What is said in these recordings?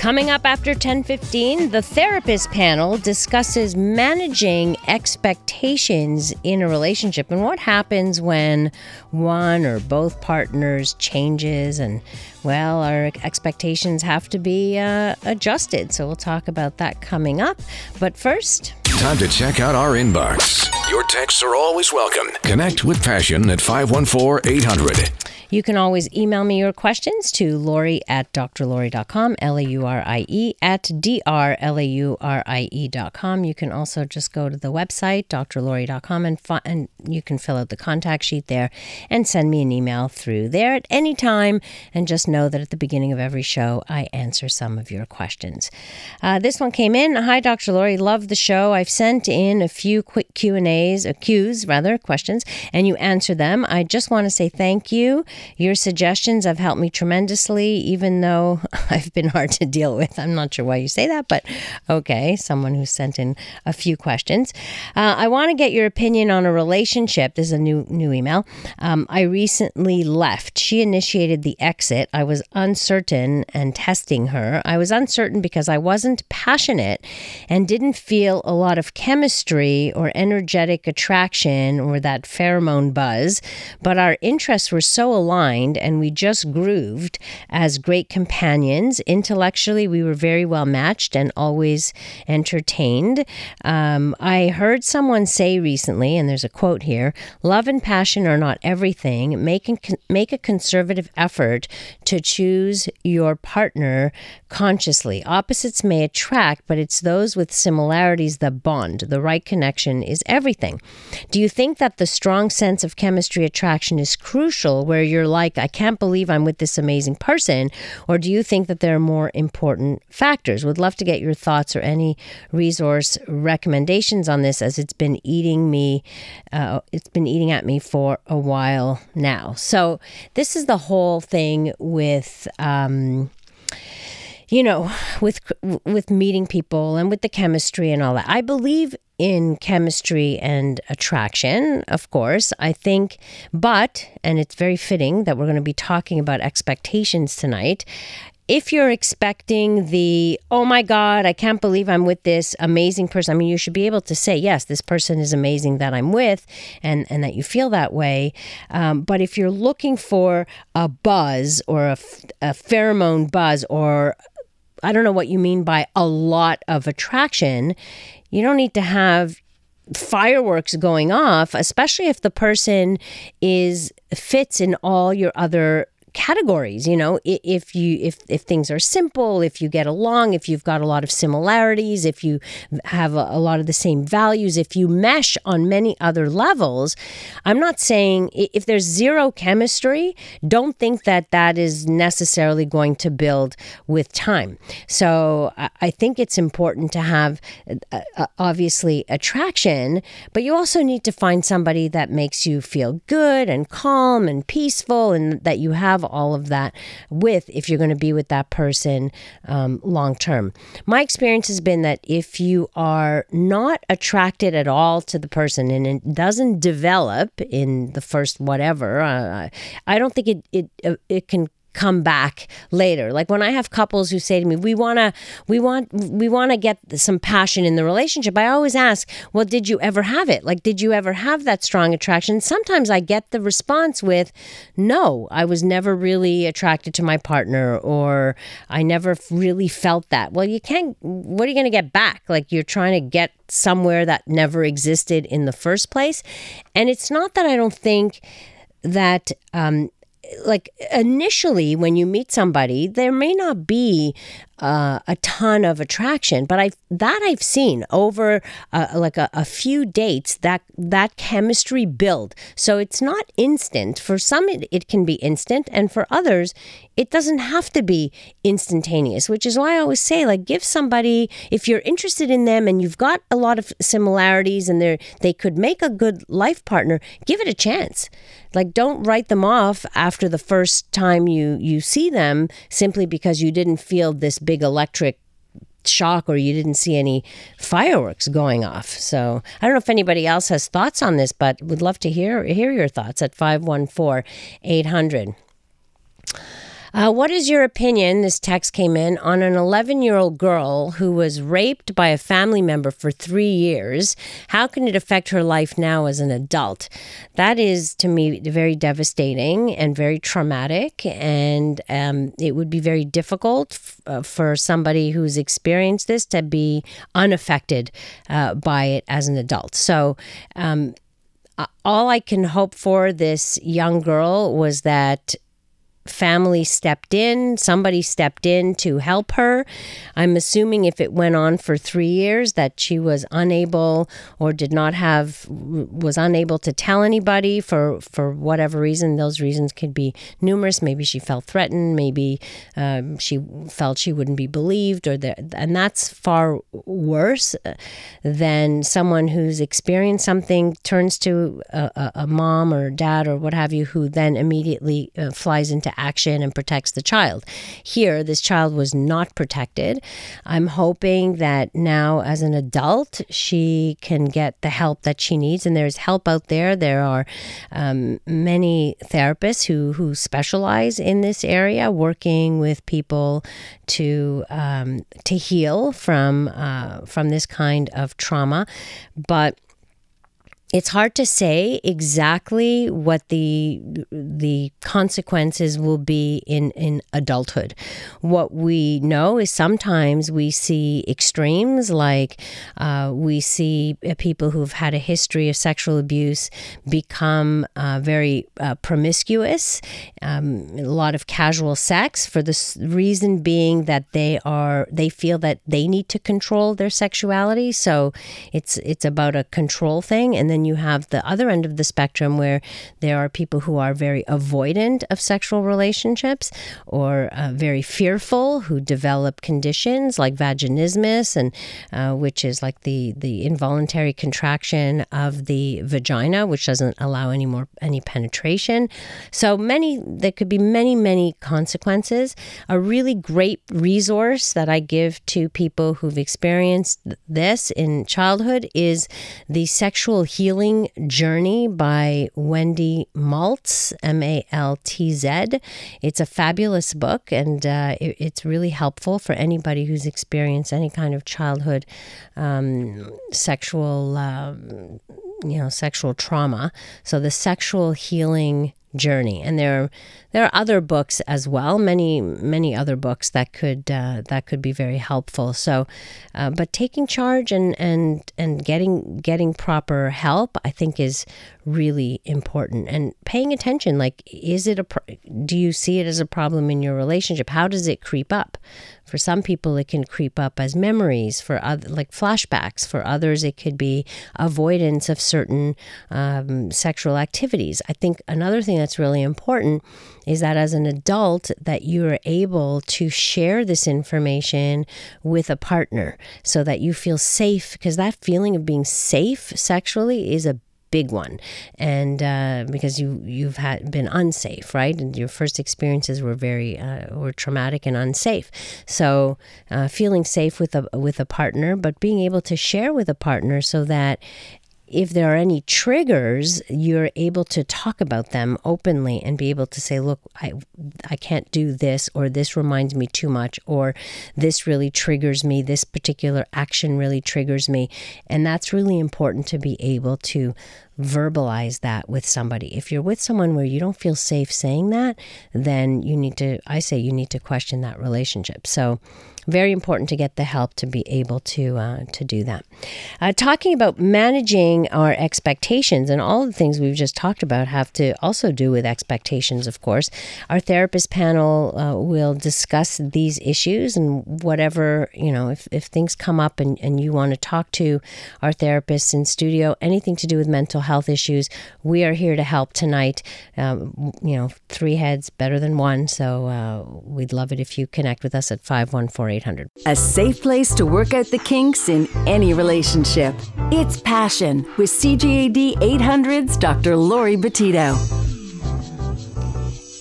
Coming up after 10:15, the therapist panel discusses managing expectations in a relationship and what happens when one or both partners changes and well, our expectations have to be uh, adjusted. So we'll talk about that coming up. But first, Time to check out our inbox. Your texts are always welcome. Connect with Passion at 514 800. You can always email me your questions to Laurie at drlaurie.com, L A U R I E, at D R L A U R I E.com. You can also just go to the website, drlaurie.com, and, fi- and you can fill out the contact sheet there and send me an email through there at any time. And just know that at the beginning of every show, I answer some of your questions. Uh, this one came in. Hi, Dr. Laurie. Love the show. I've sent in a few quick Q and A's, uh, Q's rather, questions, and you answer them. I just want to say thank you. Your suggestions have helped me tremendously, even though I've been hard to deal with. I'm not sure why you say that, but okay, someone who sent in a few questions. Uh, I want to get your opinion on a relationship. This is a new new email. Um, I recently left. She initiated the exit. I was uncertain and testing her. I was uncertain because I wasn't passionate and didn't feel a lot of chemistry or energetic attraction or that pheromone buzz, but our interests were so aligned and we just grooved as great companions. Intellectually, we were very well matched and always entertained. Um, I heard someone say recently, and there's a quote here love and passion are not everything. Make, an, make a conservative effort to choose your partner consciously. Opposites may attract, but it's those with similarities that bond. The right connection is everything. Do you think that the strong sense of chemistry attraction is crucial where you're like, I can't believe I'm with this amazing person? Or do you think that there are more important factors? Would love to get your thoughts or any resource recommendations on this as it's been eating me, uh, it's been eating at me for a while now. So, this is the whole thing with. Um, you know with with meeting people and with the chemistry and all that. I believe in chemistry and attraction of course i think but and it's very fitting that we're going to be talking about expectations tonight. If you're expecting the oh my god i can't believe i'm with this amazing person i mean you should be able to say yes this person is amazing that i'm with and and that you feel that way. Um, but if you're looking for a buzz or a, a pheromone buzz or I don't know what you mean by a lot of attraction. You don't need to have fireworks going off, especially if the person is fits in all your other categories you know if you if if things are simple if you get along if you've got a lot of similarities if you have a, a, lot of the same values if you mesh on many other levels i'm not saying if there's zero chemistry don't think that that is necessarily going to build with time. So i, think it's important to have uh, uh, obviously attraction but you also need to find somebody that makes you feel good and calm and peaceful and that you have have all of that with if you're going to be with that person um, long term. My experience has been that if you are not attracted at all to the person and it doesn't develop in the first whatever, uh, I don't think it it uh, it can come back later. Like when i have couples who say to me we want to we want we want to get some passion in the relationship i always ask well did you ever have it? Like did you ever have that strong attraction? Sometimes i get the response with no i was never really attracted to my partner or i never really felt that. Well you can't what are you going to get back? Like you're trying to get somewhere that never existed in the first place. And it's not that i don't think that um, like initially when you meet somebody there may not be uh, a ton of attraction but i that i've seen over uh, like a, a, few dates that that chemistry build. So it's not instant. For some it, it can be instant and for others it doesn't have to be instantaneous which is why i always say like give somebody if you're interested in them and you've got a lot of similarities and they they could make a good life partner give it a chance. Like don't write them off after the first time you you see them simply because you didn't feel this big electric shock or you didn't see any fireworks going off. So I don't know if anybody else has thoughts on this, but would love to hear hear your thoughts at 514 800. Uh, what is your opinion? This text came in on an 11 year old girl who was raped by a family member for three years. How can it affect her life now as an adult? That is, to me, very devastating and very traumatic. And um, it would be very difficult f- uh, for somebody who's experienced this to be unaffected uh, by it as an adult. So, um, all I can hope for this young girl was that family stepped in, somebody stepped in to help her. I'm assuming if it went on for three years that she was unable or did not have, was unable to tell anybody for, for whatever reason. Those reasons could be numerous. Maybe she felt threatened, maybe um, she felt she wouldn't be believed, or the, and that's far worse than someone who's experienced something, turns to a, a mom or dad or what have you, who then immediately uh, flies into action and protects the child. Here, this child was not protected. I'm hoping that now, as an adult, she can get the help that she needs. And there's help out there. There are um, many therapists who, who specialize in this area, working with people to um, to heal from uh, from this kind of trauma. But it's hard to say exactly what the the consequences will be in in adulthood. What we know is sometimes we see extremes, like uh, we see uh, people who've had a history of sexual abuse become uh, very uh, promiscuous, um, a lot of casual sex, for the reason being that they are they feel that they need to control their sexuality. So it's it's about a control thing, and then then you have the other end of the spectrum where there are people who are very avoidant of sexual relationships or uh, very fearful who develop conditions like vaginismus and uh, which is like the the involuntary contraction of the vagina which doesn't allow any more any penetration. So many there could be many many consequences. A really great resource that I give to people who've experienced this in childhood is the sexual healing Healing Journey by Wendy Maltz, M A L T Z. It's a fabulous book and uh, it, it's really helpful for anybody who's experienced any kind of childhood um, sexual, um, you know, sexual trauma. So the sexual healing journey. And there are there are other books as well many many other books that could uh, that could be very helpful. So uh, but taking charge and and and getting getting proper help i think is really important and paying attention like is it a do you see it as a problem in your relationship how does it creep up for some people, it can creep up as memories, for other, like flashbacks. For others, it could be avoidance of certain um, sexual activities. I think another thing that's really important is that as an adult, that you are able to share this information with a partner so that you feel safe, because that feeling of being safe sexually is a big one, and uh, because you you've had been unsafe, right? And your first experiences were very uh, were traumatic and unsafe. So uh, feeling safe with a with a partner, but being able to share with a partner so that if there are any triggers, you're able to talk about them openly and be able to say, look, I, I can't do this, or this reminds me too much, or this really triggers me, this particular action really triggers me. And that's really important to be able to verbalize that with somebody. If you're with someone where you don't feel safe saying that, then you need to, I say, you need to question that relationship. So, very important to get the help to be able to uh, to do that. Uh, talking about managing our expectations and all the things we've just talked about have to also do with expectations. Of course, our therapist panel uh, will discuss these issues and whatever you know. If if things come up and and you want to talk to our therapists in studio, anything to do with mental health issues, we are here to help tonight. Um, you know, three heads better than one. So uh, we'd love it if you connect with us at 514 800. A safe place to work out the kinks in any relationship. It's Passion with CJAD 800's Dr. Laurie Betito.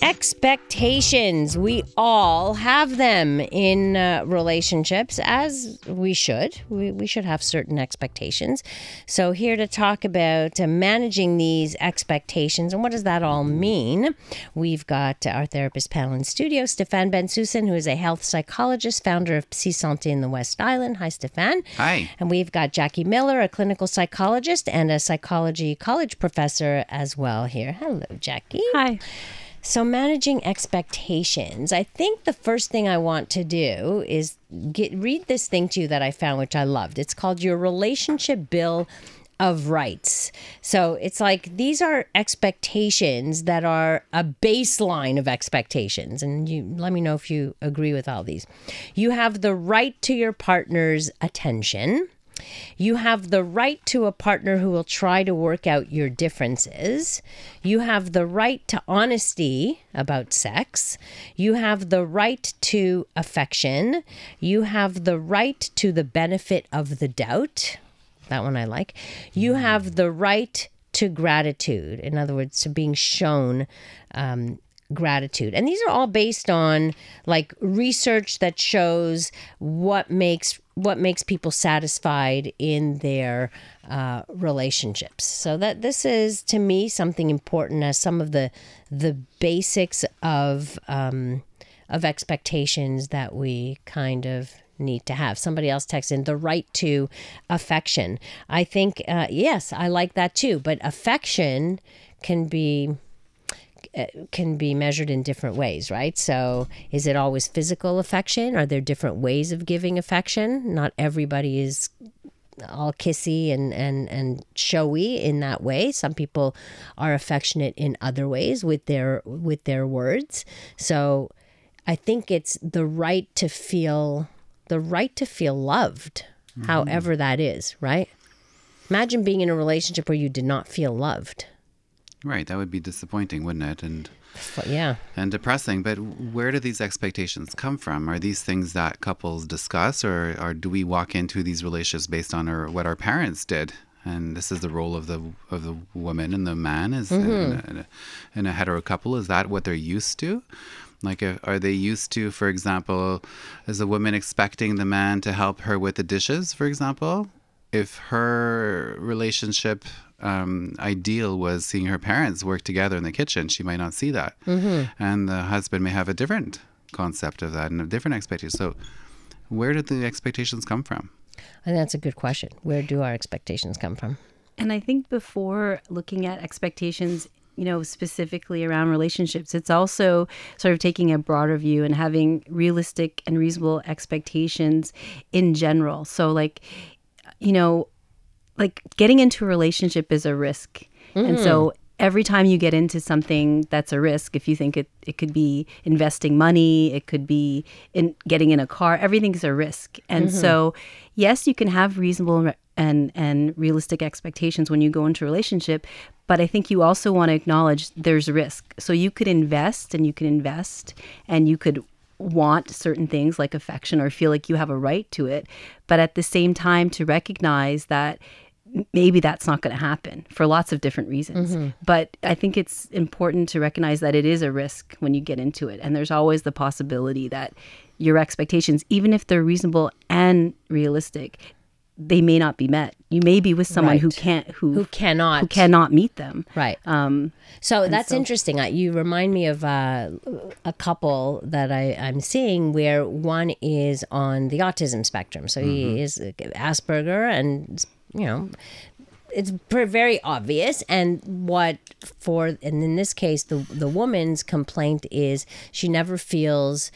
Expectations. We all have them in uh, relationships, as we should. We, we should have certain expectations. So, here to talk about uh, managing these expectations and what does that all mean, we've got our therapist panel in studio, Stefan Bensusan, who is a health psychologist, founder of Psy Santé in the West Island. Hi, Stefan. Hi. And we've got Jackie Miller, a clinical psychologist and a psychology college professor as well here. Hello, Jackie. Hi. So, managing expectations. I think the first thing I want to do is get read this thing to you that I found, which I loved. It's called Your Relationship Bill of Rights. So, it's like these are expectations that are a baseline of expectations. And you let me know if you agree with all these. You have the right to your partner's attention. You have the right to a partner who will try to work out your differences. You have the right to honesty about sex. You have the right to affection. You have the right to the benefit of the doubt. That one I like. You have the right to gratitude. In other words, to being shown um, gratitude. And these are all based on like research that shows what makes what makes people satisfied in their uh, relationships. So that this is to me something important as some of the the basics of um, of expectations that we kind of need to have. Somebody else texted in the right to affection. I think uh, yes, I like that too. But affection can be Uh, can be measured in different ways, right? So, is it always physical affection? Are there different ways of giving affection? Not everybody is all kissy and, and, and showy in that way. Some people are affectionate in other ways with their with their words. So, I think it's the right to feel the right to feel loved, mm-hmm. however that is, right? Imagine being in a relationship where you did not feel loved. Right, that would be disappointing, wouldn't it? And yeah. and depressing. But where do these expectations come from? Are these things that couples discuss, or, or do we walk into these relationships based on our, what our parents did? And this is the role of the of the woman and the man is in, mm-hmm. a, in, a, in a hetero couple. Is that what they're used to? Like, are they used to, for example, is a woman expecting the man to help her with the dishes, for example? If her relationship um, ideal was seeing her parents work together in the kitchen, she might not see that. And the husband may have a different concept of that and a different expectation. So, where did the expectations come from? I think that's a good question. Where do our expectations come from? And I think before looking at expectations, you know, specifically around relationships, it's also sort of taking a broader view and having realistic and reasonable expectations in general. So, like, you know, like getting into a relationship is a risk. And so mm-hmm. every time you get into something that's a risk, if you think it, it could be investing money, it could be in getting in a car, everything's a risk. And mm-hmm. so, yes, you can have reasonable and, and realistic expectations when you go into a relationship, but I think you also want to acknowledge there's risk. So you could invest and you can invest and you could want certain things like affection or feel like you have a right to it, but at the same time to recognize that maybe that's not going to happen for lots of different reasons. Mm-hmm. But I think it's important to recognize that it is a risk when you get into it. And there's always the possibility that your expectations, even if they're reasonable and realistic, they may not be met. You may be with someone who can't, who, Who cannot. who cannot meet them. Right. Um, So that's so- interesting. Uh, You remind me of uh, a couple that I, I'm seeing where one is on the autism spectrum. So he is Asperger, and you know, it's very obvious. And what for? And in this case, the the woman's complaint is she never feels.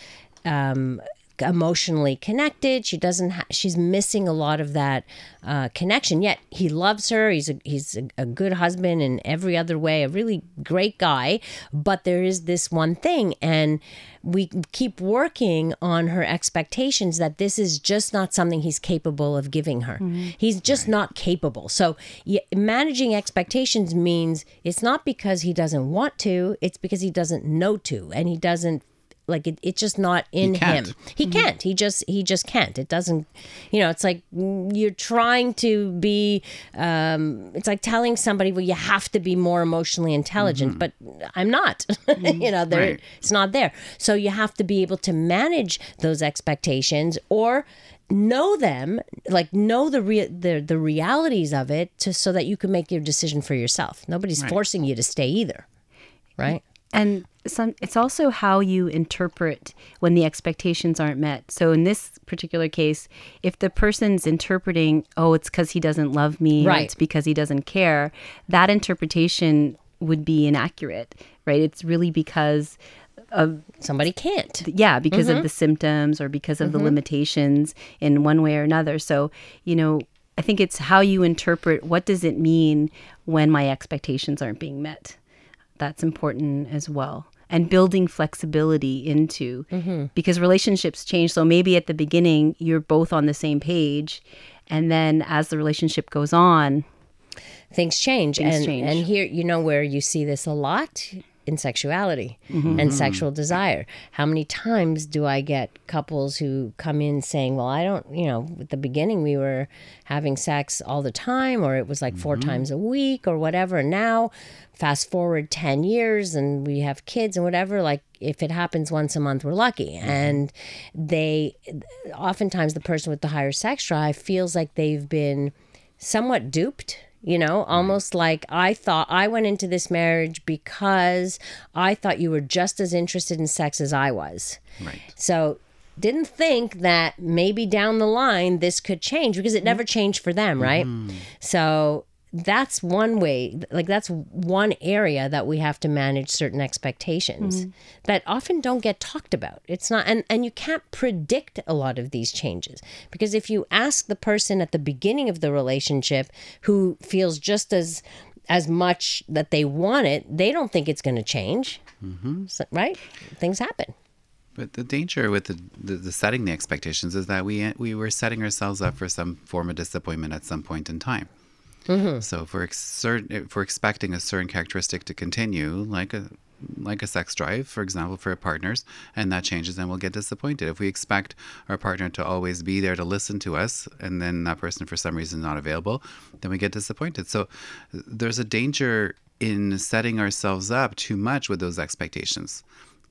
Um, emotionally connected. She doesn't ha- she's missing a lot of that uh, connection. Yet he loves her. He's a he's a, a good husband in every other way a really great guy. But there is this one thing and we keep working on her expectations that this is just not something he's capable of giving her. He's just not capable. So managing expectations means it's not because he doesn't want to it's because he doesn't know to and he doesn't like it, it's just not in can't. him. He can't. He just he just can't. It doesn't. You know, it's like mm, you're trying to be. Um, it's like telling somebody, well, you have to be more emotionally intelligent, but I'm not. you know, there Right. it's not there. So you have to be able to manage those expectations or know them like know the rea- the the realities of it to so that you can make your decision for yourself nobody's forcing you to stay either right And some, it's also how you interpret when the expectations aren't met. So in this particular case, if the person's interpreting, oh, it's because he doesn't love me, Right. it's because he doesn't care, that interpretation would be inaccurate, right? It's really because of somebody can't yeah because of mm-hmm. the symptoms or because of the mm-hmm. limitations in one way or another so you know i think it's how you interpret what does it mean when my expectations aren't being met that's important as well and building flexibility into mm-hmm. because relationships change. So maybe at the beginning you're both on the same page and then as the relationship goes on things change. Things and change. and here you know where you see this a lot in sexuality mm-hmm. and mm-hmm. sexual desire. How many times do i get couples who come in saying well i don't you know at the beginning we were having sex all the time or it was like 4 mm-hmm. times a week or whatever. And now fast forward 10 years and we have kids and whatever like if it happens once a month we're lucky. And they oftentimes the person with the higher sex drive feels like they've been somewhat duped you know mm-hmm. almost like i thought i went into this marriage because i thought you were just as interested in sex as i was. Right. so didn't think that maybe down the line this could change because it mm-hmm. never changed for them right? Mm-hmm. So that's one way like that's one area that we have to manage certain expectations mm-hmm. that often don't get talked about. It's not and and you can't predict a lot of these changes because if you ask the person at the beginning of the relationship who feels just as as much that they want it they don't think it's going to change mm-hmm. So- right? Things happen. But the danger with the, the, the setting the expectations is that we we were setting ourselves up for some form of disappointment at some point in time. Mm-hmm. So if we're ex- if we're expecting a certain characteristic to continue, like a like a sex drive, for example, for a partners, and that changes, then we'll get disappointed. If we expect our partner to always be there to listen to us, and then that person for some reason is not available, then we get disappointed. So there's a danger in setting ourselves up too much with those expectations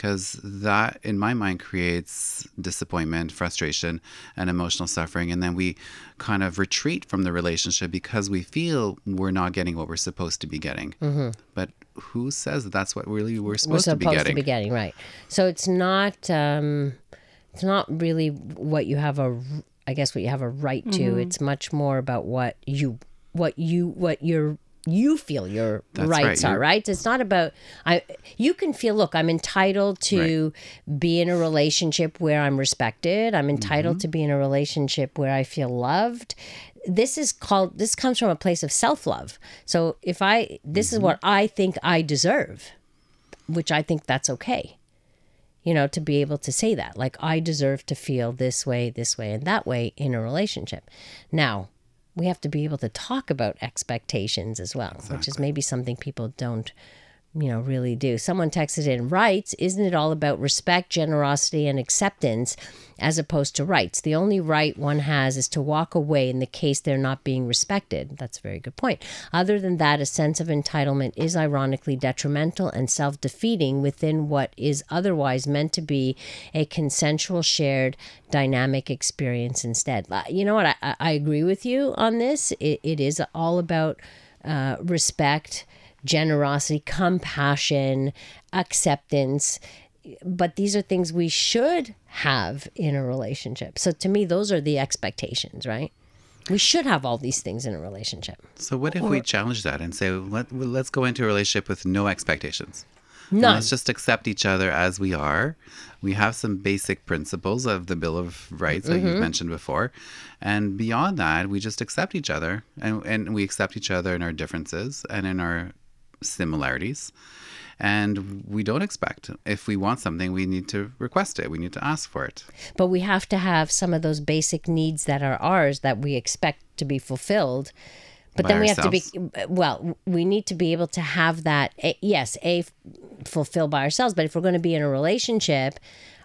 because that in my mind creates disappointment frustration and emotional suffering. And then we kind of retreat from the relationship because we feel we're not getting what we're supposed to be getting. But who says that that's what really we're we're supposed, supposed to be getting to be getting? right. So it's not um it's not really what you have a i guess what you have a right to. It's much more about what you what you what your you feel your That's rights right. are You're- right it's not about i you can feel look i'm entitled to be in a relationship where i'm respected i'm entitled Mm-hmm. to be in a relationship where i feel loved this is called this comes from a place of self-love so if i this Mm-hmm. is what i think i deserve which I think that's okay. You know, to be able to say that, like, I deserve to feel this way, this way, and that way in a relationship. Now, we have to be able to talk about expectations as well, which is maybe something people don't, you know, really do. Someone texted in rights. Isn't it all about respect, generosity, and acceptance as opposed to rights? The only right one has is to walk away in the case they're not being respected. That's a very good point. Other than that, a sense of entitlement is ironically detrimental and self defeating within what is otherwise meant to be a consensual, shared, dynamic experience instead. Uh, You know what? I, I- agree with you on this. It, it is all about uh, respect generosity, compassion, acceptance. But these are things we should have in a relationship. So to me, those are the expectations, right? We should have all these things in a relationship. so what if we challenge that and say Let, let's go into a relationship with no expectations And None. Let's just accept each other as we are. We have some basic principles of the Bill of Rights that Mm-hmm. you've mentioned before. And beyond that, we just accept each other and, and we accept each other in our differences and in our similarities. And we don't expect. If we want something, we need to request it. We need to ask for it. But we have to have some of those basic needs that are ours that we expect to be fulfilled But then we have to be well. We need to be able to have that. Eh, yes, A, fulfill by ourselves. But if we're going to be in a relationship,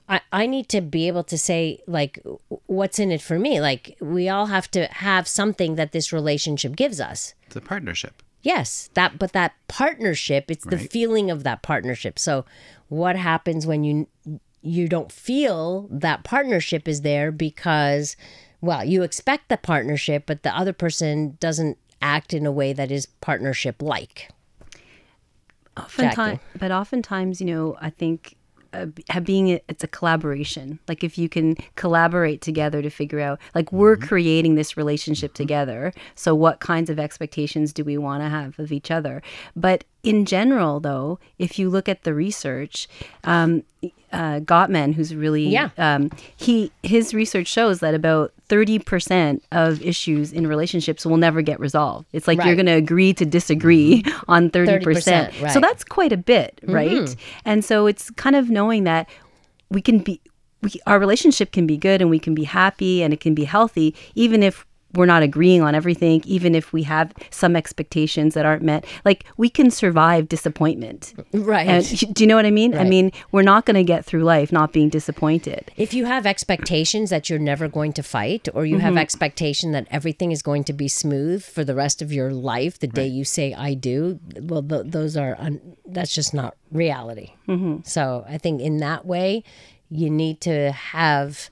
I I need to be able to say like, what's in it for me. Like we all have to have something that this relationship gives us. It's a partnership. Yes, that but that partnership, it's the Right. feeling of that partnership. So what happens when you you don't feel that partnership is there because well, you expect the partnership but the other person doesn't act in a way that is partnership like. Oftentimes, but oftentimes, you know, I think uh, b- have being a, it's a collaboration. Like if you can collaborate together to figure out, like we're creating this relationship together. So what kinds of expectations do we want to have of each other? But in general, though, if you look at the research, um, uh, Gottman, who's really Yeah. um, he his research shows that about thirty percent of issues in relationships will never get resolved. It's like you're going to agree to disagree on thirty 30%, percent. So. Mm-hmm. that's quite a bit, right? And so it's kind of knowing that we can be we, our relationship can be good and we can be happy and it can be healthy even if we're not agreeing on everything even if we have some expectations that aren't met like we can survive disappointment. Right. and do you know what i mean? I mean we're not going to get through life not being disappointed. If you have expectations that you're never going to fight, or you have mm-hmm. expectation that everything is going to be smooth for the rest of your life, the day you say "I do," well, th- those are un- that's just not reality. Mm-hmm. So I think in that way, you need to have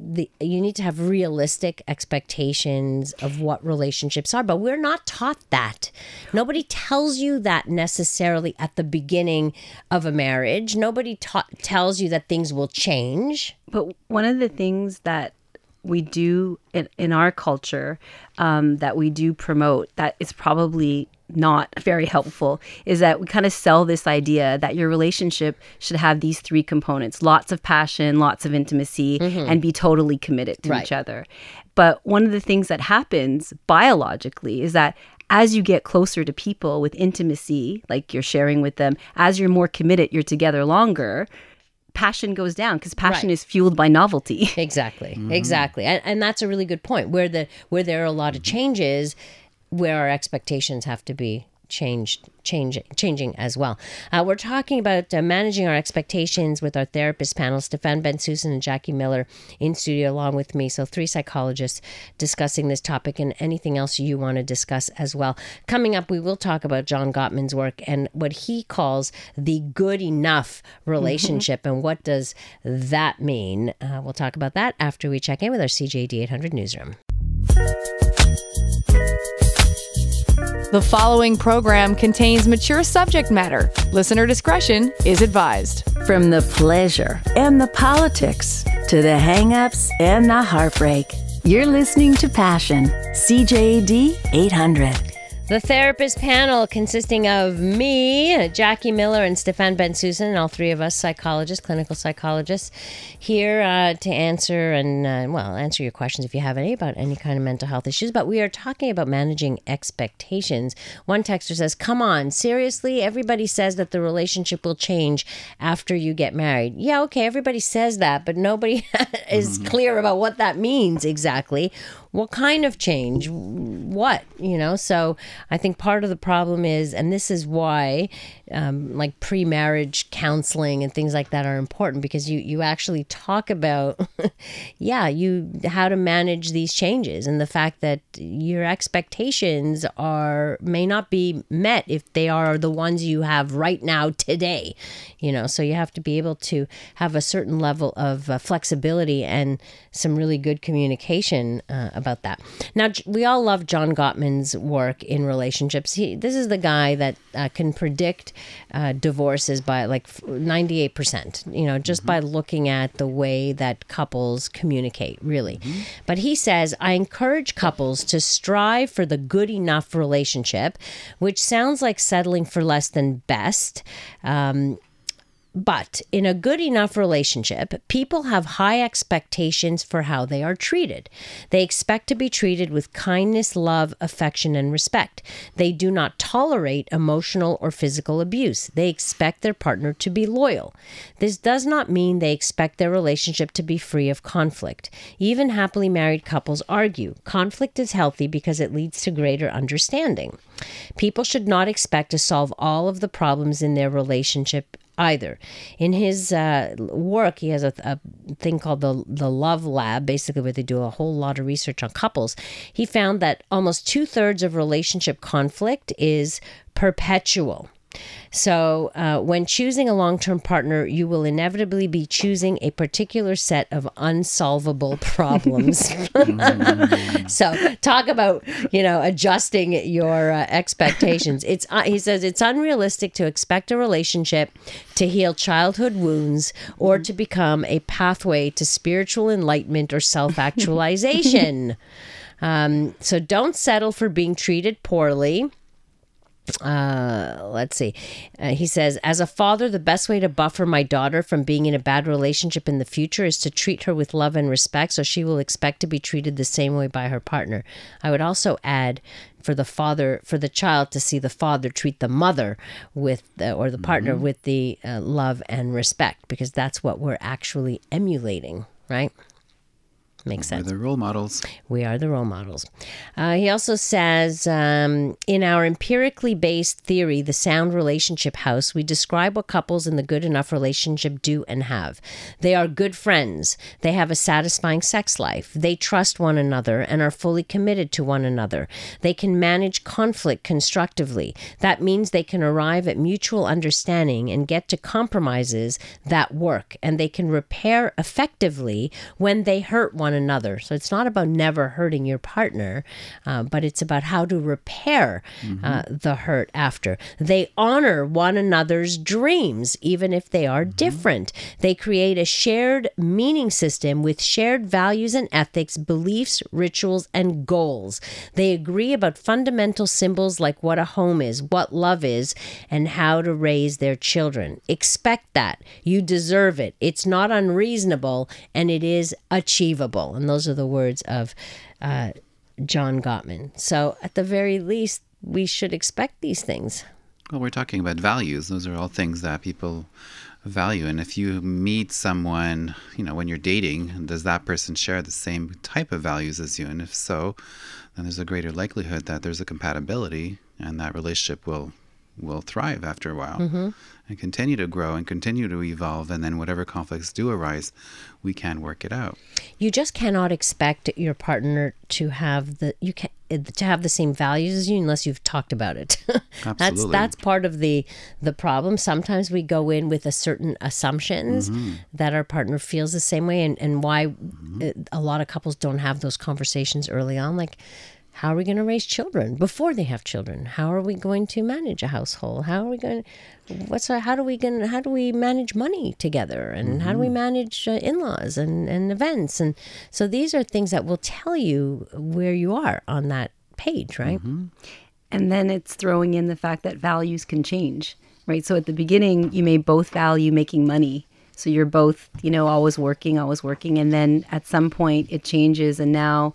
the you need to have realistic expectations of what relationships are but we're not taught that. Nobody tells you that necessarily at the beginning of a marriage. Nobody ta- tells you that things will change. But one of the things that we do in, in our culture um, that we do promote that is probably not very helpful is that we kind of sell this idea that your relationship should have these three components lots of passion, lots of intimacy, mm-hmm. and be totally committed to Right. each other. But one of the things that happens biologically is that as you get closer to people with intimacy, like you're sharing with them, as you're more committed, you're together longer, passion goes down because passion Right. is fueled by novelty. exactly mm-hmm. exactly and, and that's a really good point where the where there are a lot of mm-hmm. changes where our expectations have to be changed changing changing as well. Uh, we're talking about uh, managing our expectations with our therapist panel stefan ben susan and jackie miller in studio along with me. So three psychologists discussing this topic and anything else you want to discuss as well. Coming up we will talk about john gottman's work and what he calls the good enough relationship and what does that mean? Uh, we'll talk about that after we check in with our cjad 800 newsroom The following program contains mature subject matter. Listener discretion is advised. From the pleasure and the politics to the hang-ups and the heartbreak, you're listening to Passion, CJAD 800. The therapist panel consisting of me, Jackie Miller, and Stefan Bensusan, and all three of us psychologists, clinical psychologists, here uh, to answer and, uh, well, answer your questions if you have any about any kind of mental health issues. But we are talking about managing expectations. One texter says, Come on, seriously? Everybody says that the relationship will change after you get married. Yeah, okay, everybody says that, but nobody is clear about what that means exactly. What kind of change? What? You know, so I think part of the problem is, and this is why um, like pre marriage counseling and things like that are important because you, you actually talk about, yeah, you how to manage these changes and the fact that your expectations are may not be met if they are the ones you have right now today. You know, so you have to be able to have a certain level of uh, flexibility and some really good communication uh, about that. Now, we all love John Gottman's work in relationships. He, this is the guy that uh, can predict uh, divorces by like 98%, you know, just by looking at the way that couples communicate, really. But he says, I encourage couples to strive for the good enough relationship, which sounds like settling for less than best. Um, but in a good enough relationship, people have high expectations for how they are treated. They expect to be treated with kindness, love, affection, and respect. They do not tolerate emotional or physical abuse. They expect their partner to be loyal. This does not mean they expect their relationship to be free of conflict. Even happily married couples argue. Conflict is healthy because it leads to greater understanding. People should not expect to solve all of the problems in their relationship either. In his uh, work, he has a, a, thing called the the Love Lab, basically where they do a whole lot of research on couples. He found that almost two thirds of relationship conflict is perpetual. So, uh, when choosing a long term partner, you will inevitably be choosing a particular set of unsolvable problems. so, talk about, you know, adjusting your uh, expectations. It's uh, He says it's unrealistic to expect a relationship to heal childhood wounds or to become a pathway to spiritual enlightenment or self actualization. um, so, don't settle for being treated poorly uh, let's see. Uh, he says, as a father, the best way to buffer my daughter from being in a bad relationship in the future is to treat her with love and respect so she will expect to be treated the same way by her partner. I would also add for the father, for the child to see the father treat the mother with, the, or the partner Mm-hmm. with the uh, love and respect because that's what we're actually emulating, right? Makes We're sense. the role models. We are the role models. Uh, he also says um, in our empirically based theory, the sound relationship house, we describe what couples in the good enough relationship do and have. They are good friends. They have a satisfying sex life. They trust one another and are fully committed to one another. They can manage conflict constructively. That means they can arrive at mutual understanding and get to compromises that work, and they can repair effectively when they hurt one another. So it's not about never hurting your partner, uh, but it's about how to repair uh, the hurt after. They honor one another's dreams, even if they are different. They create a shared meaning system with shared values and ethics, beliefs, rituals, and goals. They agree about fundamental symbols like what a home is, what love is, and how to raise their children. Expect that. You deserve it. It's not unreasonable and it is achievable. And those are the words of uh, John Gottman. So, at the very least, we should expect these things. Well, we're talking about values. Those are all things that people value. And if you meet someone, you know, when you're dating, does that person share the same type of values as you? And if so, then there's a greater likelihood that there's a compatibility and that relationship will will thrive after a while mm-hmm. and continue to grow and continue to evolve and then whatever conflicts do arise we can work it out You just cannot expect your partner to have the you can to have the same values as you unless you've talked about it. that's Absolutely. that's part of the the problem. Sometimes we go in with a certain assumptions mm-hmm. that our partner feels the same way, and and why mm-hmm. uh, a lot of couples don't have those conversations early on, like. How are we going to raise children before they have children? How are we going to manage a household? How are we going? What's our, how do we going? How do we manage money together? And how do we manage uh, in-laws and and events? And so these are things that will tell you where you are on that page, right? And then it's throwing in the fact that values can change, right? So at the beginning, you may both value making money. So you're both, you know, always working, always working. And then at some point it changes and now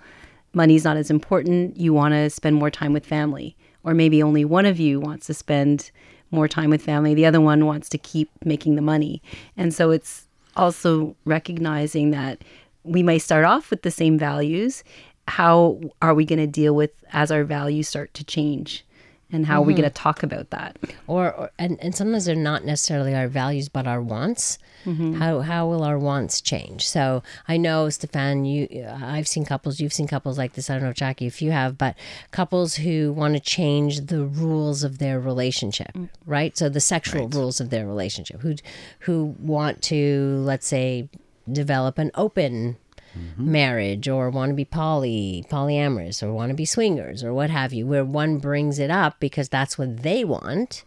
money's not as important. You want to spend more time with family. Or maybe only one of you wants to spend more time with family. The other one wants to keep making the money. And so it's also recognizing that we may start off with the same values. How are we going to deal with as our values start to change? And how are we going mm-hmm. to talk about that? Or, or and, and sometimes they're not necessarily our values, but our wants. Mm-hmm. How how will our wants change? So I know, Stefan, you I've seen couples, you've seen couples like this. I don't know, Jackie, if you have, but couples who want to change the rules of their relationship, mm. right? So the sexual rules of their relationship, who who want to, let's say, develop an open marriage or want to be poly polyamorous or want to be swingers or what have you where one brings it up because that's what they want.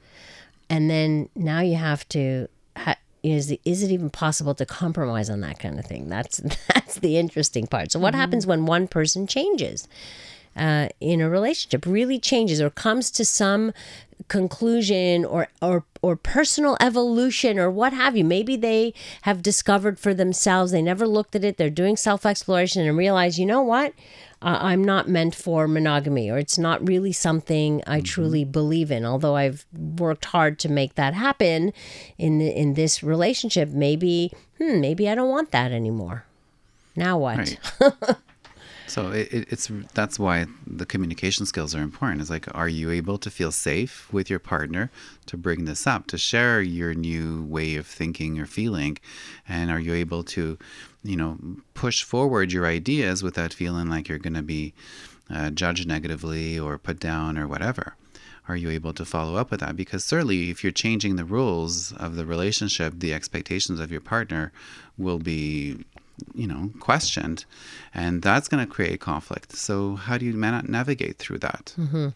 And then now you have to ha- is is it even possible to compromise on that kind of thing? That's that's the interesting part. So what happens when one person changes uh, in a relationship really changes or comes to some conclusion or or or personal evolution or what have you. Maybe they have discovered for themselves. They never looked at it. They're doing self exploration and realize, you know what? Uh, I'm not meant for monogamy, or it's not really something I truly believe in. Although I've worked hard to make that happen in in this relationship, maybe hmm, maybe I don't want that anymore. Now what? Right. so it, it, it's that's why the communication skills are important. It's like, are you able to feel safe with your partner to bring this up, to share your new way of thinking or feeling, and are you able to, you know, push forward your ideas without feeling like you're going to be uh, judged negatively or put down or whatever? Are you able to follow up with that? Because certainly, if you're changing the rules of the relationship, the expectations of your partner will be you know questioned and that's going to create conflict so how do you man- navigate through that Mm-hmm.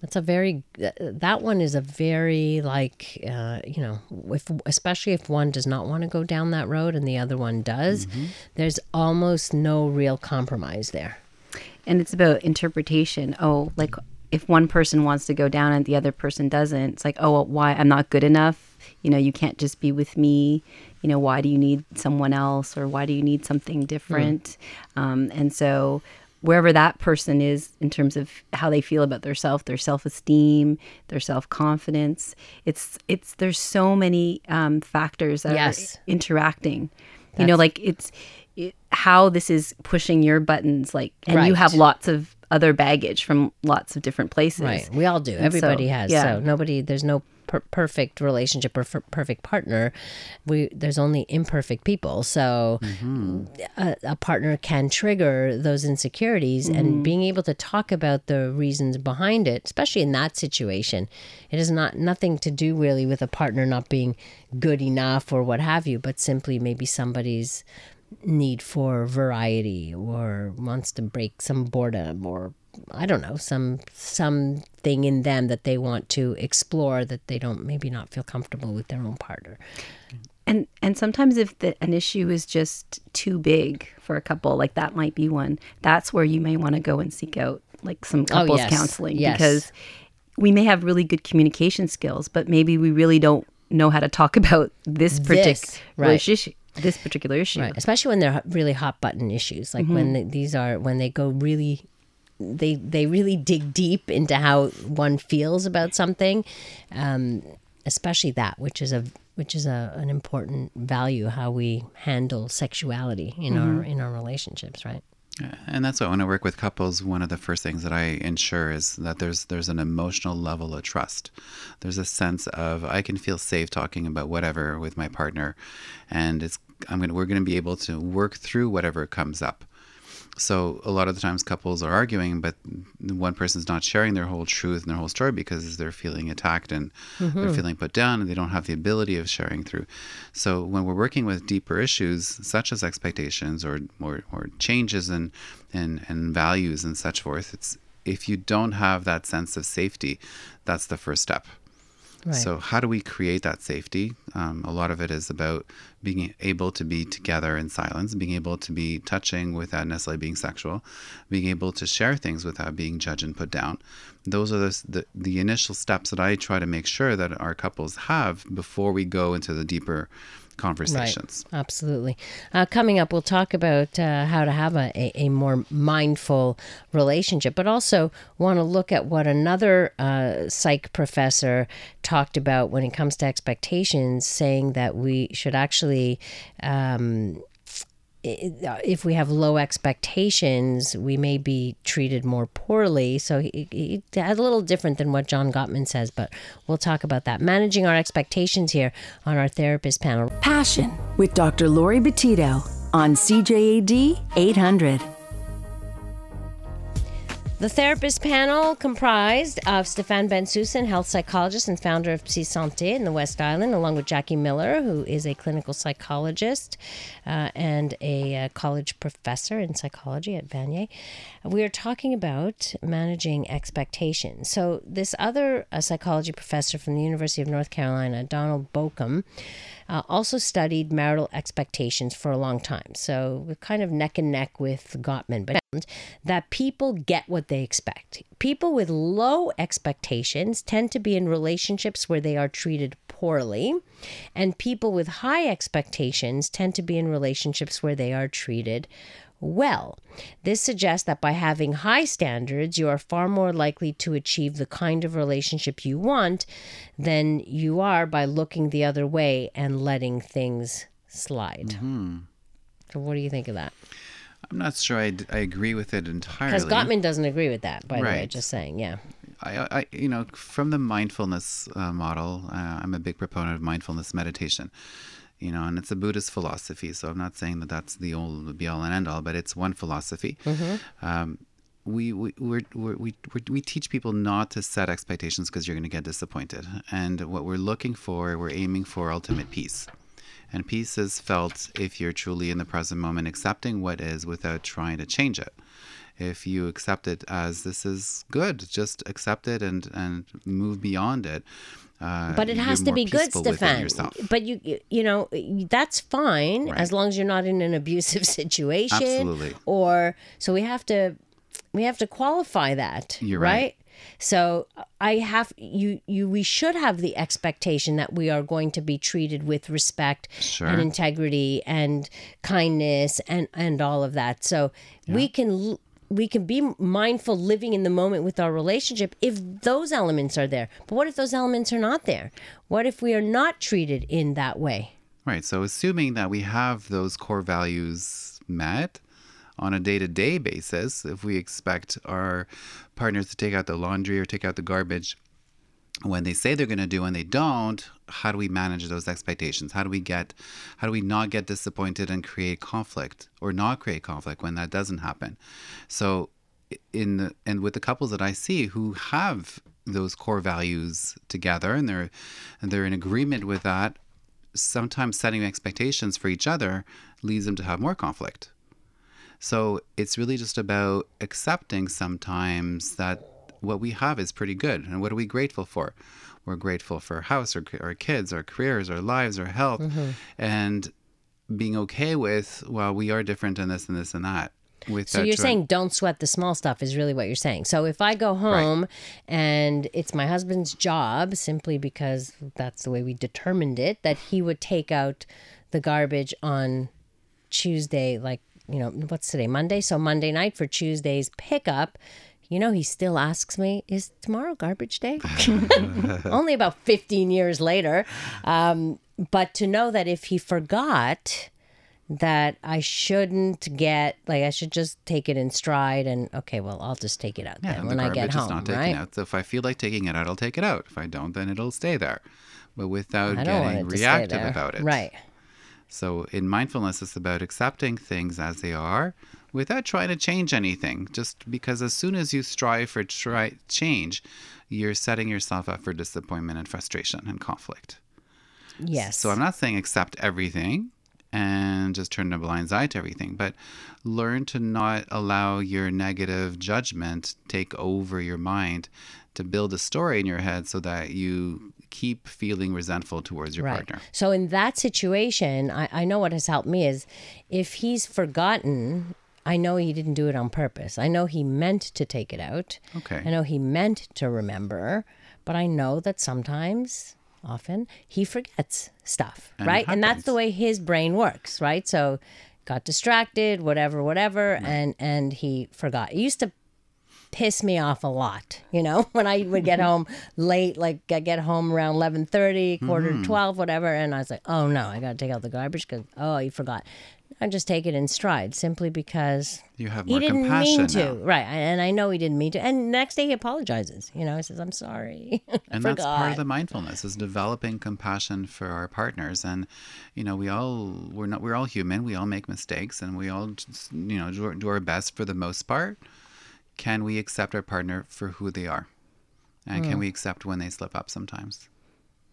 That's a very that one is a very like uh, you know if especially if one does not want to go down that road and the other one does, there's almost no real compromise there. and it's about interpretation. Oh, like if one person wants to go down and the other person doesn't, it's like, oh, well, why I'm not good enough. You know, you can't just be with me. You know, why do you need someone else, or why do you need something different? Um, and so, wherever that person is in terms of how they feel about their self, their self esteem, their self confidence, it's it's there's so many um, factors that Yes. are interacting. you know, like it's it, how this is pushing your buttons, like, and you have lots of other baggage from lots of different places. Right. We all do. And Everybody so, has. yeah. So nobody. There's no per- perfect relationship or f- perfect partner. We there's only imperfect people. So a, a partner can trigger those insecurities, and mm-hmm. being able to talk about the reasons behind it, especially in that situation, it is not nothing to do really with a partner not being good enough or what have you, but simply maybe somebody's need for variety or wants to break some boredom or I don't know some something in them that they want to explore that they don't maybe not feel comfortable with their own partner. And and sometimes if the, an issue is just too big for a couple, like that might be one. That's where you may want to go and seek out like some oh, couples Oh, yes. counseling Yes. because we may have really good communication skills, but maybe we really don't know how to talk about this particular This, right. Issue. This particular issue. Right, especially when they're really hot button issues, like when they, these are when they go really, they they really dig deep into how one feels about something, um, especially that, which is a which is a an important value how we handle sexuality in our in our relationships, right? and that's why when i work with couples one of the first things that i ensure is that there's there's an emotional level of trust there's a sense of i can feel safe talking about whatever with my partner and it's i'm gonna we're gonna be able to work through whatever comes up. So a lot of the times couples are arguing but one person's not sharing their whole truth and their whole story because they're feeling attacked and they're mm-hmm. feeling put down and they don't have the ability of sharing through. So when we're working with deeper issues such as expectations or or, or changes and and in values and such forth it's if you don't have that sense of safety that's the first step So, how do we create that safety? Um, a lot of it is about being able to be together in silence, being able to be touching without necessarily being sexual, being able to share things without being judged and put down. Those are the, the, the initial steps that I try to make sure that our couples have before we go into the deeper conversations. Right. Absolutely. Uh, coming up, we'll talk about uh, how to have a, a, more mindful relationship, but also want to look at what another uh, psych professor talked about when it comes to expectations, saying that we should actually. Um, if we have low expectations, we may be treated more poorly. So he, he, a little different than what John Gottman says, but we'll talk about that. Managing our expectations here on our therapist panel. Passion with Dr. Laurie Betito on CJAD 800. The therapist panel comprised of Stefan Bensusan, health psychologist and founder of Psy Santé in the West Island, along with Jackie Miller, who is a clinical psychologist uh, and a uh, college professor in psychology at Vanier. We are talking about managing expectations. So, this other uh, psychology professor from the University of North Carolina, Donald Baucom, uh, also studied marital expectations for a long time. So we're kind of neck and neck with Gottman, but that people get what they expect. People with low expectations tend to be in relationships where they are treated poorly, and people with high expectations tend to be in relationships where they are treated well. This suggests that by having high standards, you are far more likely to achieve the kind of relationship you want than you are by looking the other way and letting things slide. So, what do you think of that? I'm not sure I, I agree with it entirely. Because Gottman doesn't agree with that, by the way, just saying, yeah. I, I, you know, from the mindfulness uh, model, uh, I'm a big proponent of mindfulness meditation. You know, and it's a Buddhist philosophy, so I'm not saying that that's the old be all and end all, but it's one philosophy. Um, we we we're, we're, we we we teach people not to set expectations because you're going to get disappointed, and what we're looking for, we're aiming for ultimate peace. And peace is felt if you're truly in the present moment, accepting what is without trying to change it if you accept it as this is good, just accept it and and move beyond it. Uh, But it has to be good, Stefan. But you, you- know, that's fine as long as you're not in an abusive situation. Absolutely. Or so we have to, we have to qualify that. You're right. So I have you. You we should have the expectation that we are going to be treated with respect Sure. and integrity and kindness and and all of that. So we can. We can be mindful living in the moment with our relationship if those elements are there. But what if those elements are not there? What if we are not treated in that way? Right. So, assuming that we have those core values met on a day to day basis, if we expect our partners to take out the laundry or take out the garbage when they say they're going to do and they don't, how do we manage those expectations? How do we get, how do we not get disappointed and create conflict or not create conflict when that doesn't happen? So, in the, and with the couples that I see who have those core values together and they're and they're in agreement with that, sometimes setting expectations for each other leads them to have more conflict. So it's really just about accepting sometimes that what we have is pretty good. And what are we grateful for? We're grateful for our house, or our kids, our careers, our lives, our health, mm-hmm. and being okay with, well, we are different in this and this and that. Without So you're trying- saying don't sweat the small stuff is really what you're saying. So if I go home and it's my husband's job simply because that's the way we determined it that he would take out the garbage on Tuesday like, you know, what's today? Monday. So Monday night for Tuesday's pickup, you know, he still asks me, "Is tomorrow garbage day?" Only about 15 years later. Um, but to know that if he forgot, that I shouldn't get like I should just take it in stride and okay, well I'll just take it out Yeah, then when the I get is home, not taken right? out. So if I feel like taking it out, I'll take it out. If I don't, then it'll stay there. But without I don't want getting it to stay reactive about it. Right. So in mindfulness, it's about accepting things as they are without trying to change anything. Just because as soon as you strive for try change, you're setting yourself up for disappointment and frustration and conflict. Yes. So I'm not saying accept everything and just turn a blind eye to everything, but learn to not allow your negative judgment take over your mind to build a story in your head so that you keep feeling resentful towards your right. partner. So in that situation, I, I know what has helped me is if he's forgotten, I know he didn't do it on purpose. I know he meant to take it out. Okay. I know he meant to remember, but I know that sometimes, often, he forgets stuff, And right? And that's the way his brain works, right? So got distracted, whatever, whatever, and and he forgot. It used to piss me off a lot, you know, when I would get home late, like I get home around 11:30, quarter Mm-hmm. to 12, whatever, and I was like, "Oh no, I got to take out the garbage cuz oh, he forgot." I just take it in stride simply because You have he didn't compassion mean to, now. right? And I know he didn't mean to. And next day he apologizes. You know, he says, "I'm sorry." And that's part of the mindfulness is developing compassion for our partners and you know we all we're not we're all human we all make mistakes and we all just, you know do our, do our best for the most part can we accept our partner for who they are and Hmm. can we accept when they slip up sometimes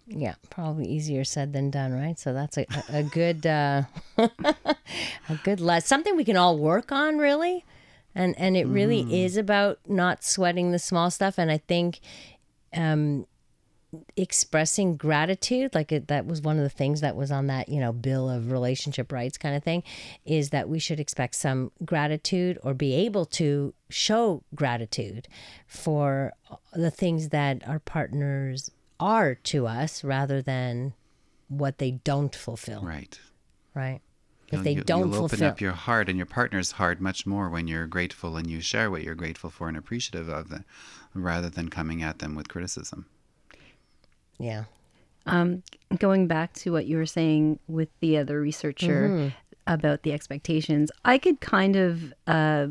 Yeah, probably easier said than done, right? So that's a, a, a good uh, a good lesson. Something we can all work on, really. And and it really is about not sweating the small stuff. And I think um, expressing gratitude like it, that was one of the things that was on that you know bill of relationship rights kind of thing is that we should expect some gratitude or be able to show gratitude for the things that our partners are to us rather than what they don't fulfill Right. right if You'll- they you- don't you'll open up your heart and your partner's heart much more when you're grateful and you share what you're grateful for and appreciative of, the, rather than coming at them with criticism. yeah Um, going back to what you were saying with the other researcher about the expectations, I could kind of uh,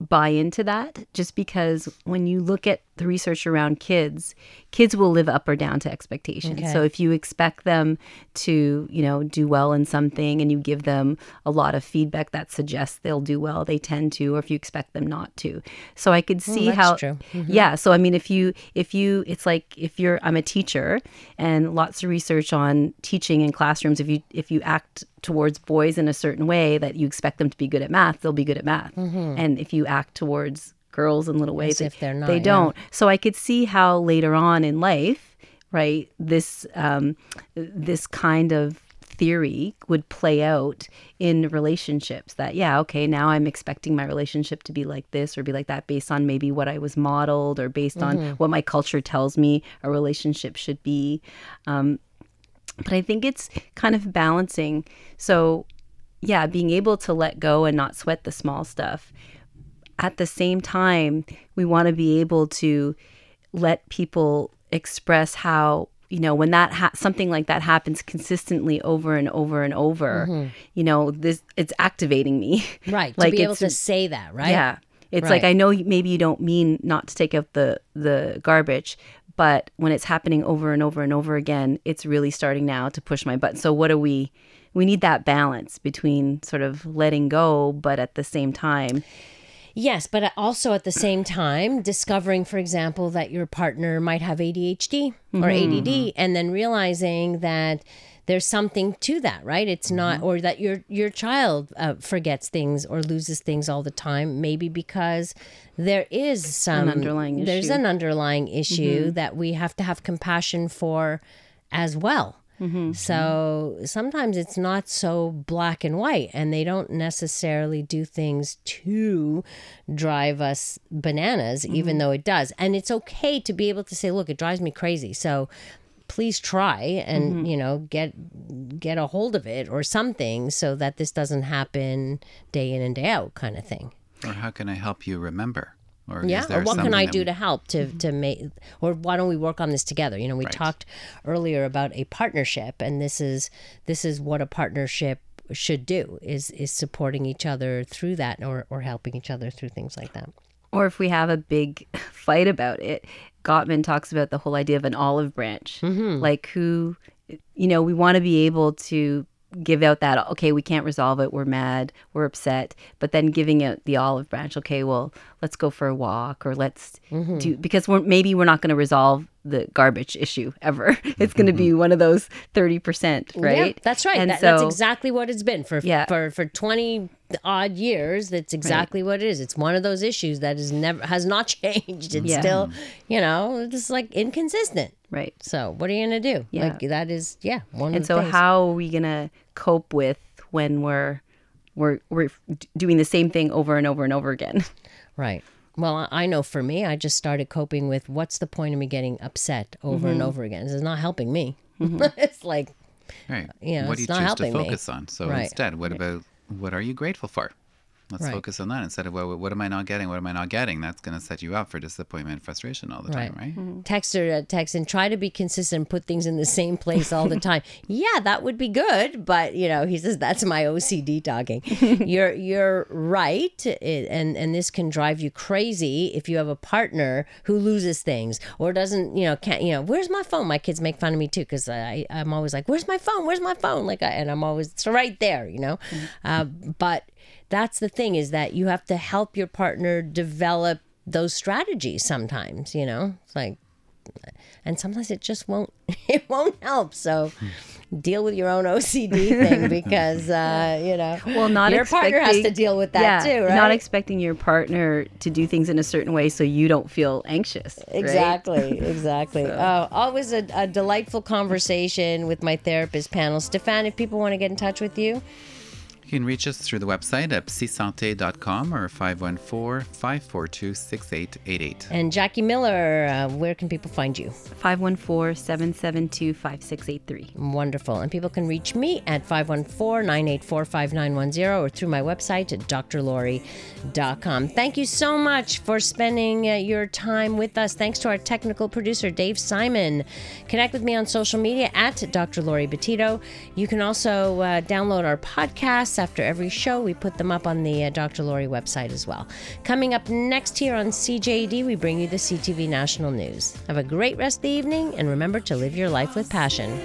buy into that just because when you look at the research around kids, kids will live up or down to expectations. Okay. So if you expect them to, you know, do well in something and you give them a lot of feedback that suggests they'll do well, they tend to, or if you expect them not to. So I could oh, see that's how true. Mm-hmm. yeah. So I mean, if you if you, it's like if you're I'm a teacher, and lots of research on teaching in classrooms. If you if you act towards boys in a certain way that you expect them to be good at math, they'll be good at math. And if you act towards girls in little ways, Mm-hmm. if they're not, they don't. So I could see how later on in life, right, this um, this kind of theory would play out in relationships that yeah okay now i'm expecting my relationship to be like this or be like that based on maybe what i was modeled or based on what my culture tells me a relationship should be um, but i think it's kind of balancing. So yeah being able to let go and not sweat the small stuff. At the same time we want to be able to let people express how you know when that ha- something like that happens consistently over and over and over mm-hmm. you know this it's activating me. Right like to be able to say that right? Yeah it's like i know maybe you don't mean not to take out the the garbage but when it's happening over and over and over again it's really starting now to push my button. So what do we we need that balance between sort of letting go but at the same time Yes, but uh, also at the same time, discovering, for example, that your partner might have ADHD or mm-hmm. ADD, and then realizing that there's something to that, right? It's not, mm-hmm. or that your your child uh, forgets things or loses things all the time, maybe because there is some underlying There's an underlying issue mm-hmm. that we have to have compassion for as well. Mm-hmm. So sometimes it's not so black and white, and they don't necessarily do things to drive us bananas, even though it does. And it's okay to be able to say, "Look, it drives me crazy." So please try and mm-hmm. you know get get a hold of it or something so that this doesn't happen day in and day out kind of thing. Or how can I help you remember? Or is yeah there or what can i do we- to help to mm-hmm. to make or why don't we work on this together? You know we Right. talked earlier about a partnership and this is this is what a partnership should do is is supporting each other through that or or helping each other through things like that or if we have a big fight about it, Gottman talks about the whole idea of an olive branch. Mm-hmm. Like, who, you know, we want to be able to give out that, okay, we can't resolve it. We're mad. We're upset. But then giving out the olive branch, okay, well, let's go for a walk or let's mm-hmm. do, because we're, maybe we're not going to resolve the garbage issue ever. It's going to be mm-hmm. one of those 30%, right? yeah, that's right And That- so, that's exactly what it's been for Yeah. for for 20 odd years that's exactly what it is it's one of those issues that is never has not changed it's Yeah. still you know just like inconsistent right. so what are you gonna do Yeah. like that is yeah one And so, things. how are we gonna cope with when we're we're we're doing the same thing over and over and over again? Right. Well, I know for me, I just started coping with what's the point of me getting upset over and mm-hmm. over again? This is not helping me. Mm-hmm. it's like, Right. you know, what do you choose to helping me. focus on? So Right. instead, what about what are you grateful for? Let's Right. focus on that instead of well, what am I not getting? What am I not getting? That's going to set you up for disappointment, and frustration all the time, right? text or uh, text and try to be consistent, put things in the same place all the time. yeah, that would be good, but you know, he says that's my OCD talking. you're you're right, it, and and this can drive you crazy if you have a partner who loses things or doesn't, you know, can't, you know, where's my phone? My kids make fun of me too because I I'm always like, where's my phone? Where's my phone? Like, I, and I'm always it's right there, you know, uh, but that's the thing is that you have to help your partner develop those strategies sometimes you know it's like and sometimes it just won't it won't help. So deal with your own OCD thing because uh, you know well, not your partner has to deal with that yeah, too, right? Not expecting your partner to do things in a certain way so you don't feel anxious. right? Exactly, exactly. Oh, always a, a delightful conversation with my therapist panel. Stefan, if people want to get in touch with you, You can reach us through the website at psysante.com or 514-542-6888. and Jackie Miller, uh, where can people find you? 514-772-5683. Wonderful. And people can reach me at 514-984-5910 or through my website at drlori.com. Thank you so much for spending uh, your time with us. Thanks to our technical producer, Dave Simon. Connect with me on social media at Dr. Laurie Betito. You can also uh, download our podcasts after every show. We put them up on the uh, Dr. Laurie website as well. Coming up next here on CJAD, we bring you the CTV National News. Have a great rest of the evening and remember to live your life with passion.